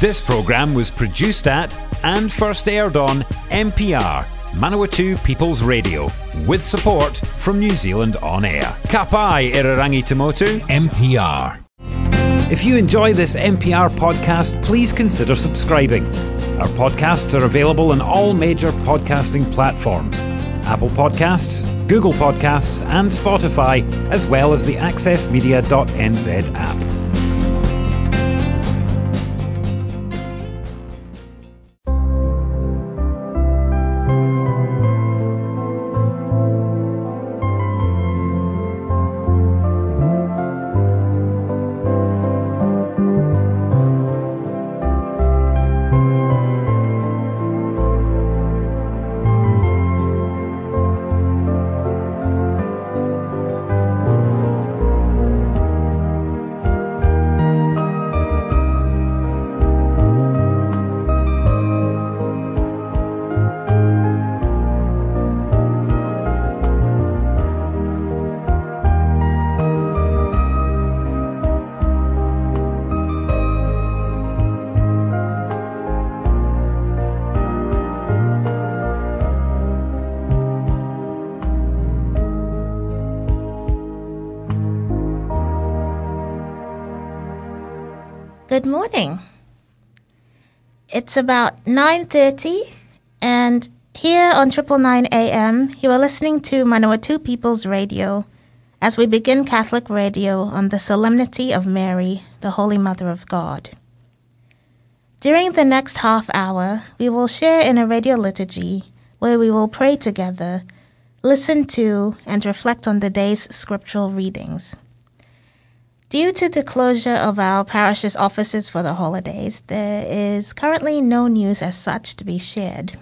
This programme was produced at and first aired on MPR, Manawatu People's Radio, with support from New Zealand On Air. Kapai Irarangi Tamotu, MPR. If you enjoy this MPR podcast, please consider subscribing. Our podcasts are available on all major podcasting platforms Apple Podcasts, Google Podcasts, and Spotify, as well as the AccessMedia.nz app. Good morning. It's about 9:30 and here on Triple Nine AM, you are listening to Manawatu People's Radio as we begin Catholic Radio on the Solemnity of Mary, the Holy Mother of God. During the next half hour, we will share in a radio liturgy where we will pray together, listen to, and reflect on the day's scriptural readings. Due to the closure of our parish's offices for the holidays, there is currently no news as such to be shared.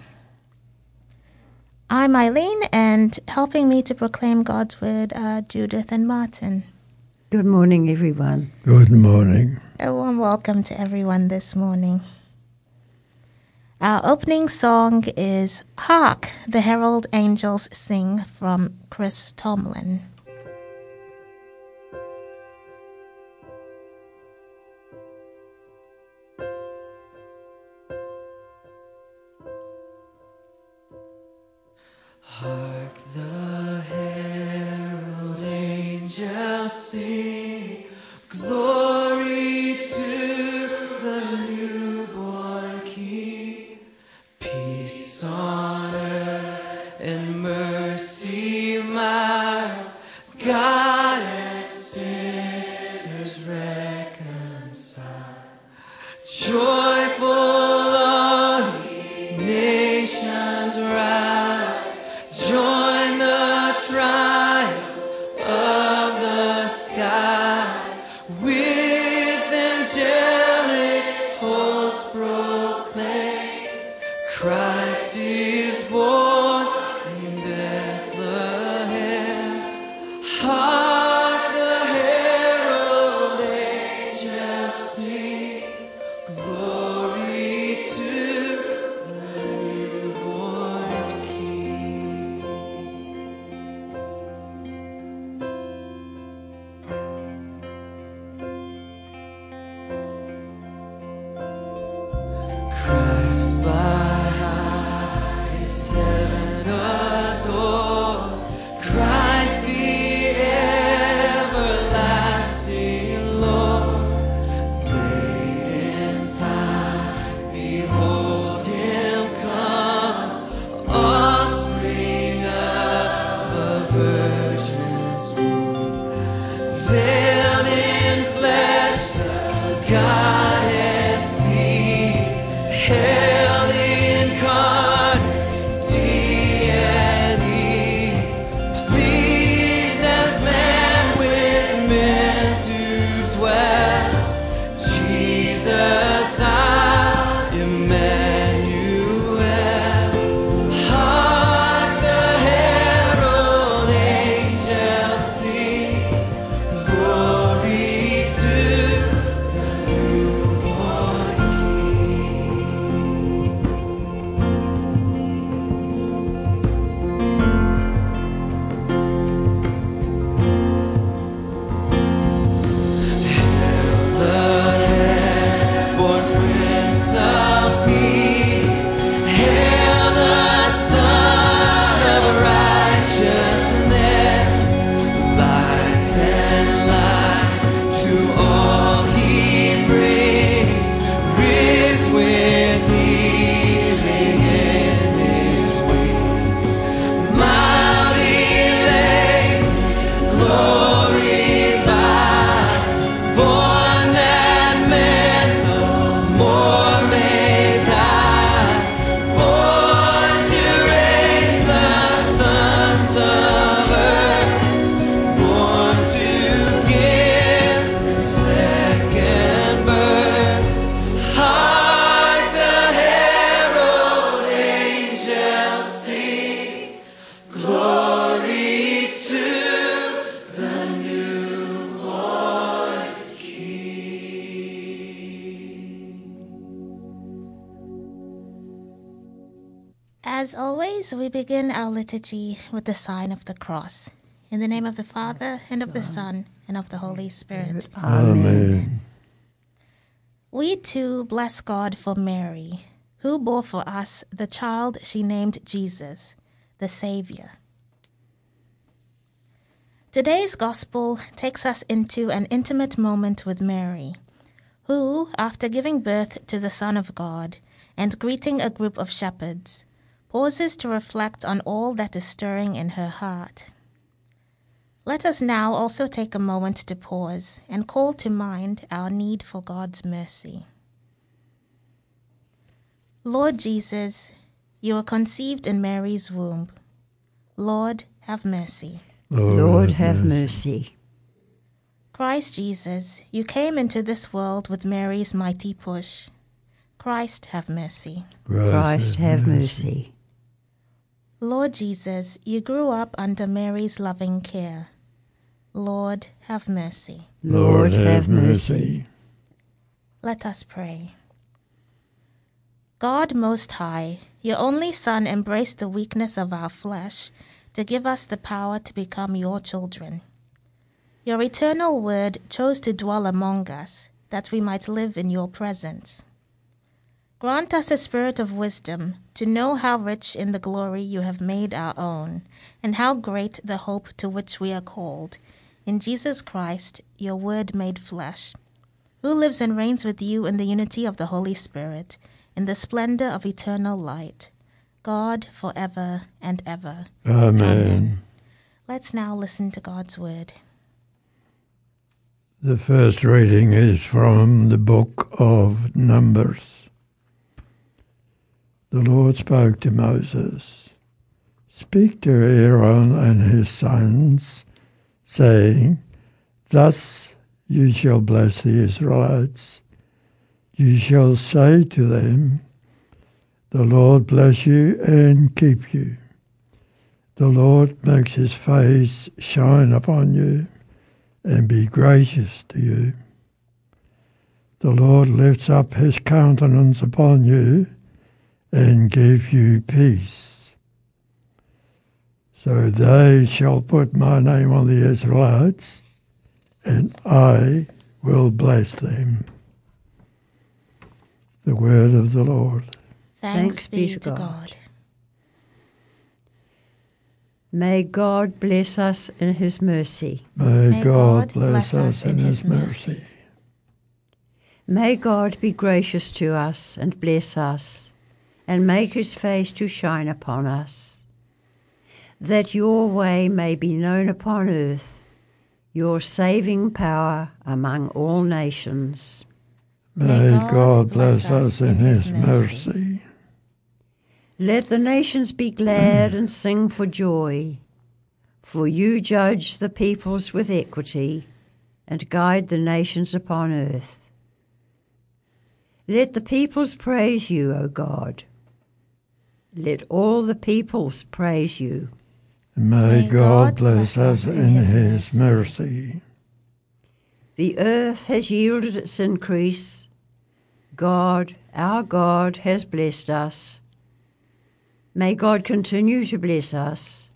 I'm Eileen, and helping me to proclaim God's word are Judith and Martin. Good morning, everyone. Good morning. A warm welcome to everyone this morning. Our opening song is Hark, the Herald Angels Sing from Chris Tomlin. As always, we begin our liturgy with the sign of the cross. In the name of the Father, and of the Son, and of the Holy Spirit. Amen. We too bless God for Mary, who bore for us the child she named Jesus, the Savior. Today's Gospel takes us into an intimate moment with Mary, who, after giving birth to the Son of God and greeting a group of shepherds, pauses to reflect on all that is stirring in her heart. Let us now also take a moment to pause and call to mind our need for God's mercy. Lord Jesus, you were conceived in Mary's womb. Lord, have mercy. Lord, have mercy. Christ Jesus, you came into this world with Mary's mighty push. Christ, have mercy. Christ, have mercy. Lord Jesus, you grew up under Mary's loving care. Lord, have mercy. Lord, have mercy. Let us pray. God Most High, your only Son embraced the weakness of our flesh to give us the power to become your children. Your eternal word chose to dwell among us that we might live in your presence. Grant us a spirit of wisdom to know how rich in the glory you have made our own, and how great the hope to which we are called. In Jesus Christ, your word made flesh, who lives and reigns with you in the unity of the Holy Spirit, in the splendor of eternal light, God for ever and ever. Amen. Let's now listen to God's word. The first reading is from the book of Numbers. The Lord spoke to Moses Speak to Aaron and his sons, saying, Thus you shall bless the Israelites. You shall say to them, The Lord bless you and keep you. The Lord makes his face shine upon you and be gracious to you. The Lord lifts up his countenance upon you and give you peace. So they shall put my name on the Israelites, and I will bless them. The word of the Lord. Thanks, be, to God. May God bless us in his mercy. May, May God, God bless, bless us us in in his his mercy. mercy. May God be gracious to us and bless us, and make his face to shine upon us, that your way may be known upon earth, your saving power among all nations. May, God, bless us in his mercy. mercy. Let the nations be glad and sing for joy, for you judge the peoples with equity and guide the nations upon earth. Let the peoples praise you, O God. Let all the peoples praise you. May, May God, God bless us in his mercy. The earth has yielded its increase. God, our God, has blessed us. May God continue to bless us.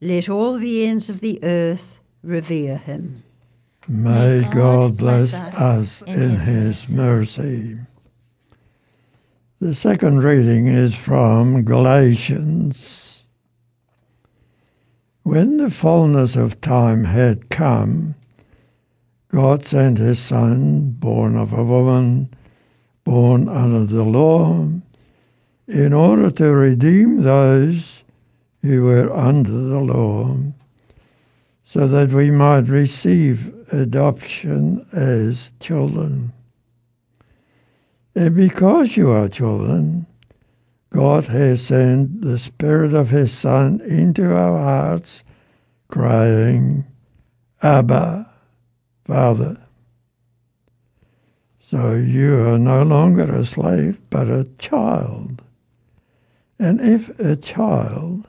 Let all the ends of the earth revere him. May, God God, bless, bless us us in in his his mercy. The second reading is from Galatians. When the fullness of time had come, God sent his Son, born of a woman, born under the law, in order to redeem those who were under the law, so that we might receive adoption as children. And because you are children, God has sent the Spirit of His Son into our hearts, crying, Abba, Father. So you are no longer a slave, but a child. And if a child,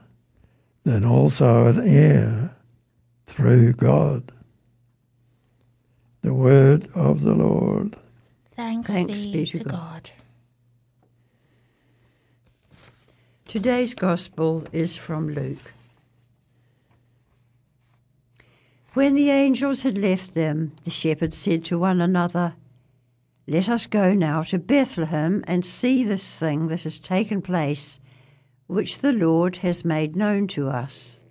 then also an heir through God. The word of the Lord. Thanks, Thanks be, be to God. God. Today's Gospel is from Luke. When the angels had left them, the shepherds said to one another, Let us go now to Bethlehem and see this thing that has taken place, which the Lord has made known to us.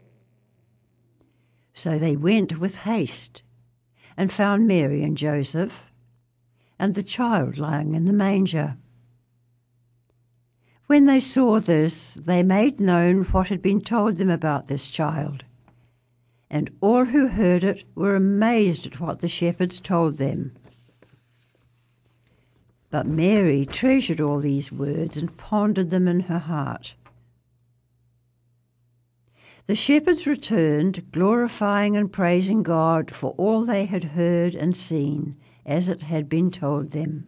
So they went with haste and found Mary and Joseph and the child lying in the manger. When they saw this, they made known what had been told them about this child. And all who heard it were amazed at what the shepherds told them. But Mary treasured all these words and pondered them in her heart. The shepherds returned, glorifying and praising God for all they had heard and seen, as it had been told them.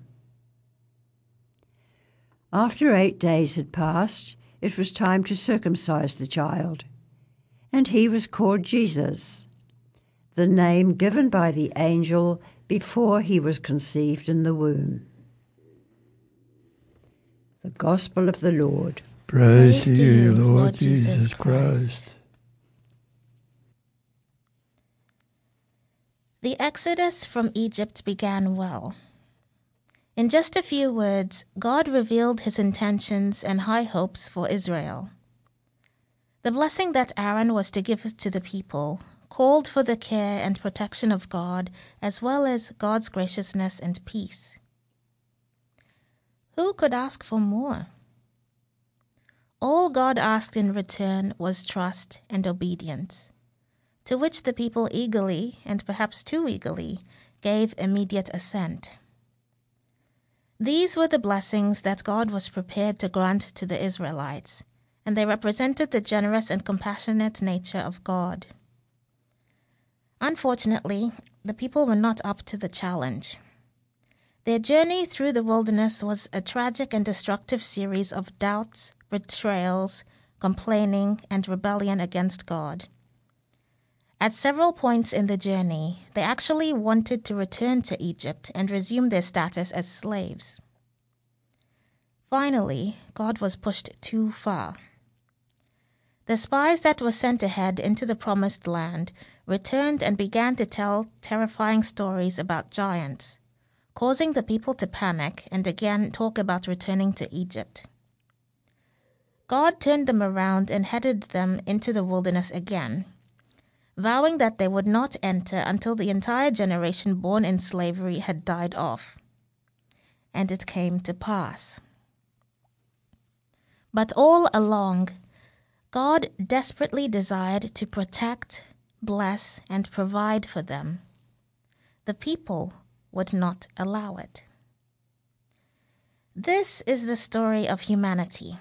After eight days had passed, it was time to circumcise the child, and he was called Jesus, the name given by the angel before he was conceived in the womb. The Gospel of the Lord. Praise, Praise to you, Lord Jesus Christ. Christ. The exodus from Egypt began well. In just a few words, God revealed his intentions and high hopes for Israel. The blessing that Aaron was to give to the people called for the care and protection of God as well as God's graciousness and peace. Who could ask for more? All God asked in return was trust and obedience, to which the people eagerly, and perhaps too eagerly, gave immediate assent. These were the blessings that God was prepared to grant to the Israelites, and they represented the generous and compassionate nature of God. Unfortunately, the people were not up to the challenge. Their journey through the wilderness was a tragic and destructive series of doubts, betrayals, complaining, and rebellion against God. At several points in the journey, they actually wanted to return to Egypt and resume their status as slaves. Finally, God was pushed too far. The spies that were sent ahead into the promised land returned and began to tell terrifying stories about giants, causing the people to panic and again talk about returning to Egypt. God turned them around and headed them into the wilderness again vowing that they would not enter until the entire generation born in slavery had died off. And it came to pass. But all along, God desperately desired to protect, bless, and provide for them. The people would not allow it. This is the story of humanity.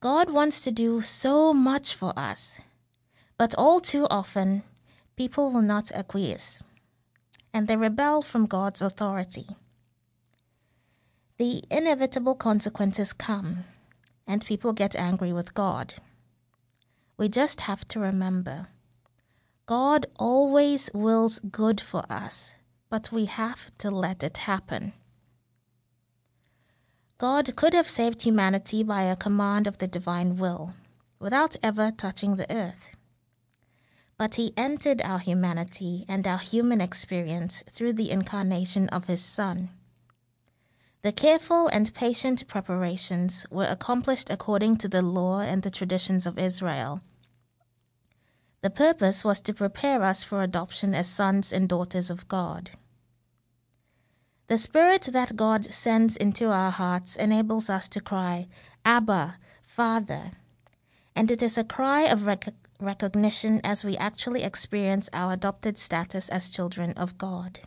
God wants to do so much for us but all too often, people will not acquiesce, and they rebel from God's authority. The inevitable consequences come, and people get angry with God. We just have to remember God always wills good for us, but we have to let it happen. God could have saved humanity by a command of the divine will, without ever touching the earth but he entered our humanity and our human experience through the incarnation of his Son. The careful and patient preparations were accomplished according to the law and the traditions of Israel. The purpose was to prepare us for adoption as sons and daughters of God. The Spirit that God sends into our hearts enables us to cry, Abba, Father. And it is a cry of rec- recognition as we actually experience our adopted status as children of God.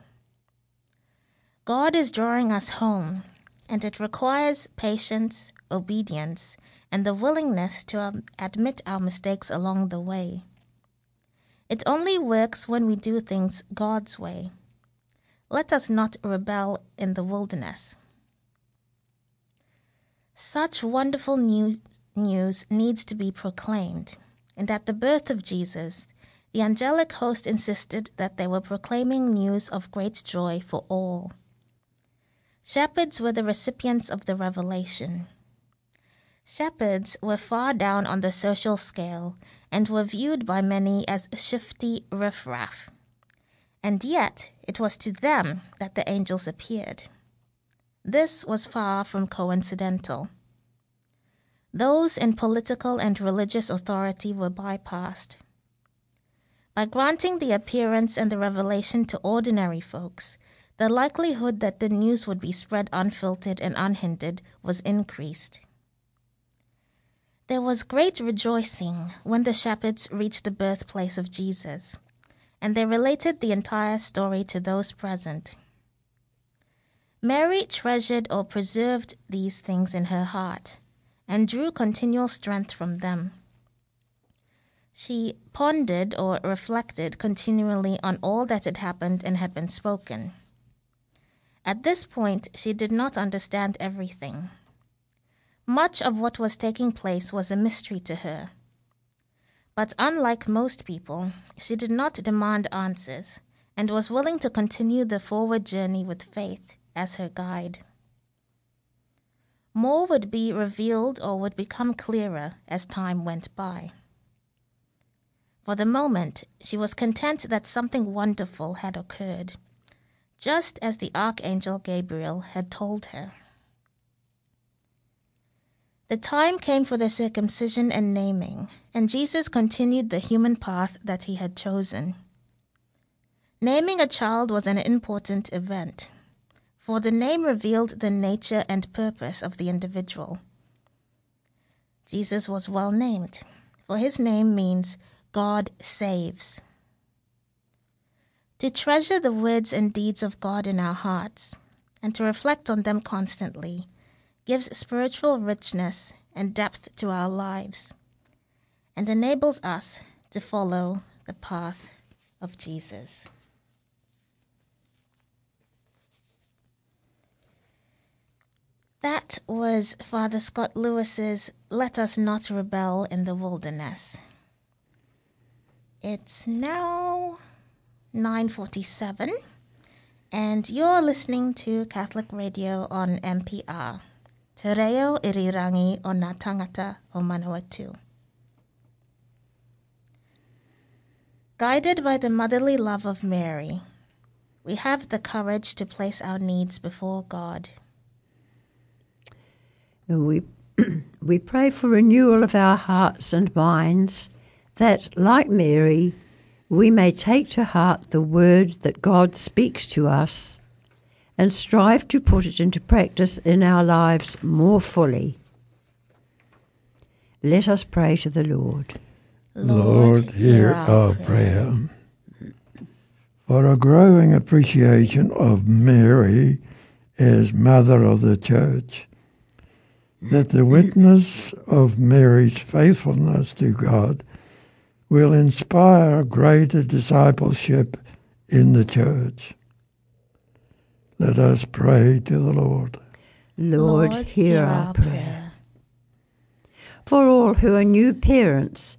God is drawing us home. and it requires patience, obedience, and the willingness to um, admit our mistakes along the way. It only works when we do things God's way. Let us not rebel in the wilderness. Such wonderful news, news needs to be proclaimed, and at the birth of Jesus, the angelic host insisted that they were proclaiming news of great joy for all. Shepherds were the recipients of the revelation. Shepherds were far down on the social scale and were viewed by many as shifty riffraff. And yet it was to them that the angels appeared. This was far from coincidental. Those in political and religious authority were bypassed. By granting the appearance and the revelation to ordinary folks, the likelihood that the news would be spread unfiltered and unhindered was increased. There was great rejoicing when the shepherds reached the birthplace of Jesus, and they related the entire story to those present. Mary treasured or preserved these things in her heart and drew continual strength from them. She pondered or reflected continually on all that had happened and had been spoken. At this point, she did not understand everything. Much of what was taking place was a mystery to her. But unlike most people, she did not demand answers and was willing to continue the forward journey with faith as her guide. More would be revealed or would become clearer as time went by. For the moment, she was content that something wonderful had occurred, just as the Archangel Gabriel had told her. The time came for the circumcision and naming, and Jesus continued the human path that he had chosen. Naming a child was an important event, for the name revealed the nature and purpose of the individual. Jesus was well named, for his name means God saves. To treasure the words and deeds of God in our hearts, and to reflect on them constantly, gives spiritual richness and depth to our lives, and enables us to follow the path of Jesus. That was Father Scott Lewis's Let Us Not Rebel in the Wilderness. It's now 9:47 and you're listening to Catholic Radio on MPR. Te reo irirangi o ngā tangata o Manawatu. Guided by the motherly love of Mary, we have the courage to place our needs before God. And we, we pray for renewal of our hearts and minds, that, like Mary, we may take to heart the word that God speaks to us and strive to put it into practice in our lives more fully. Let us pray to the Lord. Lord, hear our prayer. For a growing appreciation of Mary as Mother of the Church, that the witness of Mary's faithfulness to God will inspire greater discipleship in the Church. Let us pray to the Lord. Lord, hear our prayer. For all who are new parents,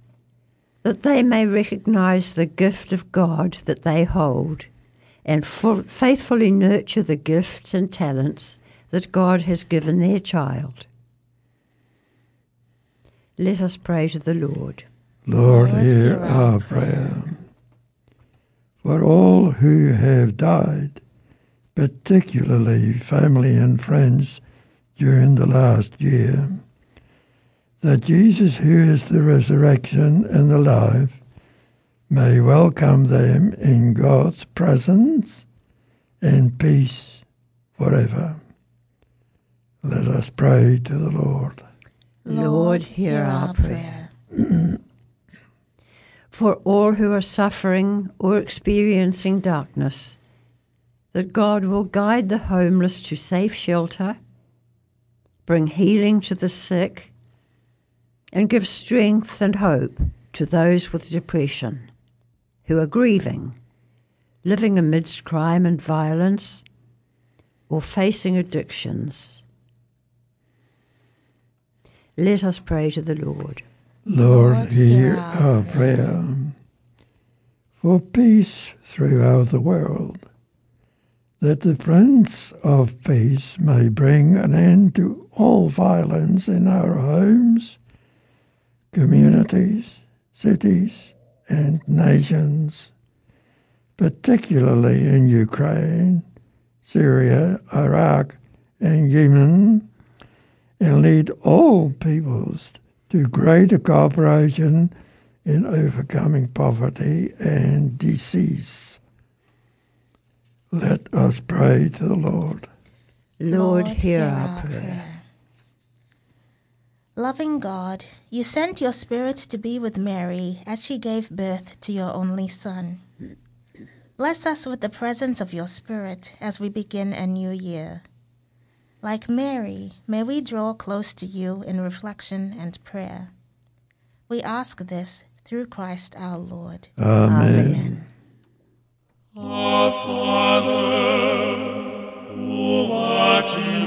that they may recognize the gift of God that they hold and full, faithfully nurture the gifts and talents that God has given their child. Let us pray to the Lord. Lord, Lord, hear our our prayer. For all who have died, particularly family and friends during the last year, that Jesus, who is the resurrection and the life, may welcome them in God's presence and peace forever. Let us pray to the Lord. Lord, hear our prayer. For all who are suffering or experiencing darkness, that God will guide the homeless to safe shelter bring healing to the sick, and give strength and hope to those with depression who are grieving, living amidst crime and violence, or facing addictions. Let us pray to the Lord. Lord, Lord, hear hear our our prayer. For peace throughout the world, that the Prince of Peace may bring an end to all violence in our homes, communities, cities, and nations, particularly in Ukraine, Syria, Iraq, and Yemen, and lead all peoples to greater cooperation in overcoming poverty and disease. Let us pray to the Lord. Lord, hear our prayer. Loving God, you sent your Spirit to be with Mary as she gave birth to your only Son. Bless us with the presence of your Spirit as we begin a new year. Like Mary, may we draw close to you in reflection and prayer. We ask this through Christ our Lord. Amen. Our Father, who art in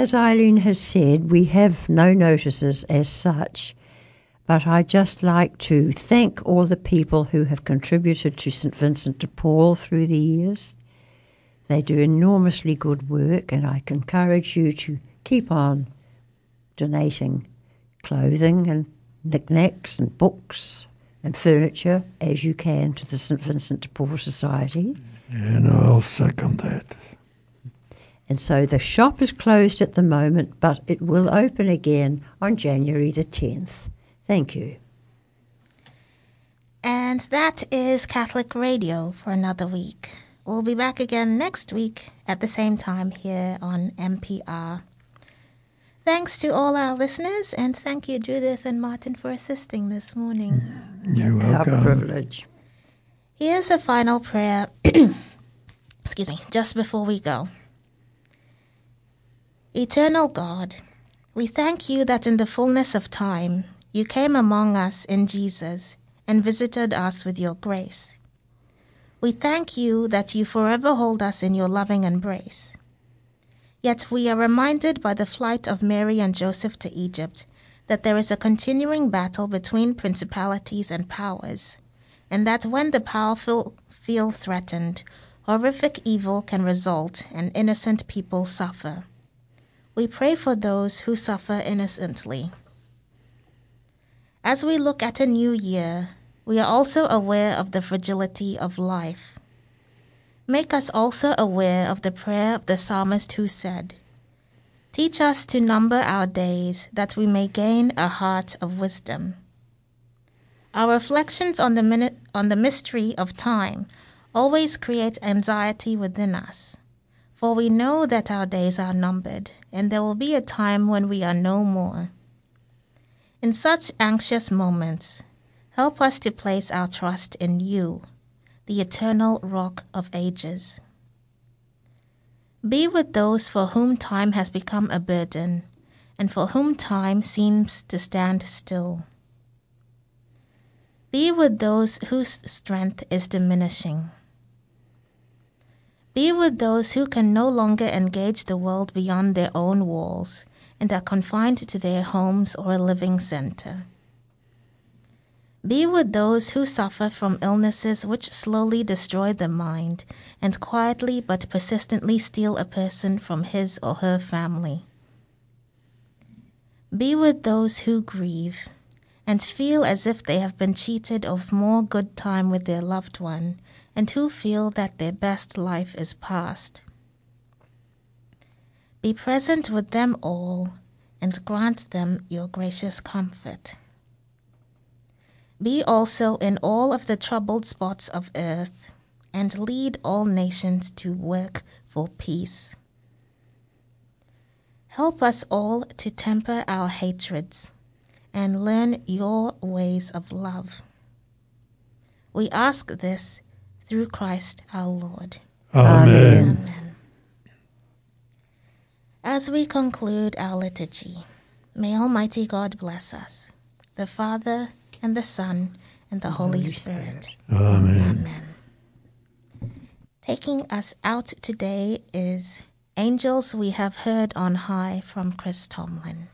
As Eileen has said, we have no notices as such, but I'd just like to thank all the people who have contributed to St Vincent de Paul through the years. They do enormously good work, and I encourage you to keep on donating clothing and knickknacks and books and furniture as you can to the St Vincent de Paul Society. And I'll second that. And so the shop is closed at the moment, but it will open again on January the 10th. Thank you. And that is Catholic Radio for another week. We'll be back again next week at the same time here on MPR. Thanks to all our listeners, and thank you, Judith and Martin, for assisting this morning. You're Our welcome. privilege. Here's a final prayer. Excuse me, just before we go. Eternal God, we thank you that in the fullness of time you came among us in Jesus and visited us with your grace. We thank you that you forever hold us in your loving embrace. Yet we are reminded by the flight of Mary and Joseph to Egypt that there is a continuing battle between principalities and powers, and that when the powerful feel threatened, horrific evil can result and innocent people suffer. We pray for those who suffer innocently. As we look at a new year, we are also aware of the fragility of life. Make us also aware of the prayer of the psalmist who said, Teach us to number our days that we may gain a heart of wisdom. Our reflections on the, minute, on the mystery of time always create anxiety within us. For we know that our days are numbered, and there will be a time when we are no more. In such anxious moments, help us to place our trust in you, the eternal rock of ages. Be with those for whom time has become a burden, and for whom time seems to stand still. Be with those whose strength is diminishing. Be with those who can no longer engage the world beyond their own walls and are confined to their homes or a living center. Be with those who suffer from illnesses which slowly destroy the mind and quietly but persistently steal a person from his or her family. Be with those who grieve and feel as if they have been cheated of more good time with their loved one and who feel that their best life is past. Be present with them all and grant them your gracious comfort. Be also in all of the troubled spots of earth and lead all nations to work for peace. Help us all to temper our hatreds and learn your ways of love. We ask this through Christ our Lord. Amen. Amen. As we conclude our liturgy, may Almighty God bless us, the Father, and the Son, and the Holy, Holy Spirit. Spirit. Amen. Amen. Taking us out today is Angels We Have Heard on High from Chris Tomlin.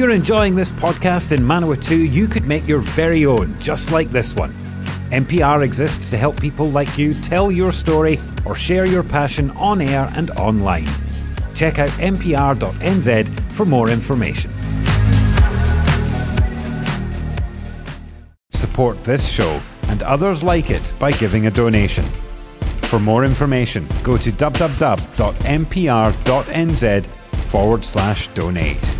You're enjoying this podcast in Manawatu, you could make your very own, just like this one. NPR exists to help people like you tell your story or share your passion on air and online. Check out npr.nz for more information. Support this show and others like it by giving a donation. For more information, go to www.npr.nz forward slash donate.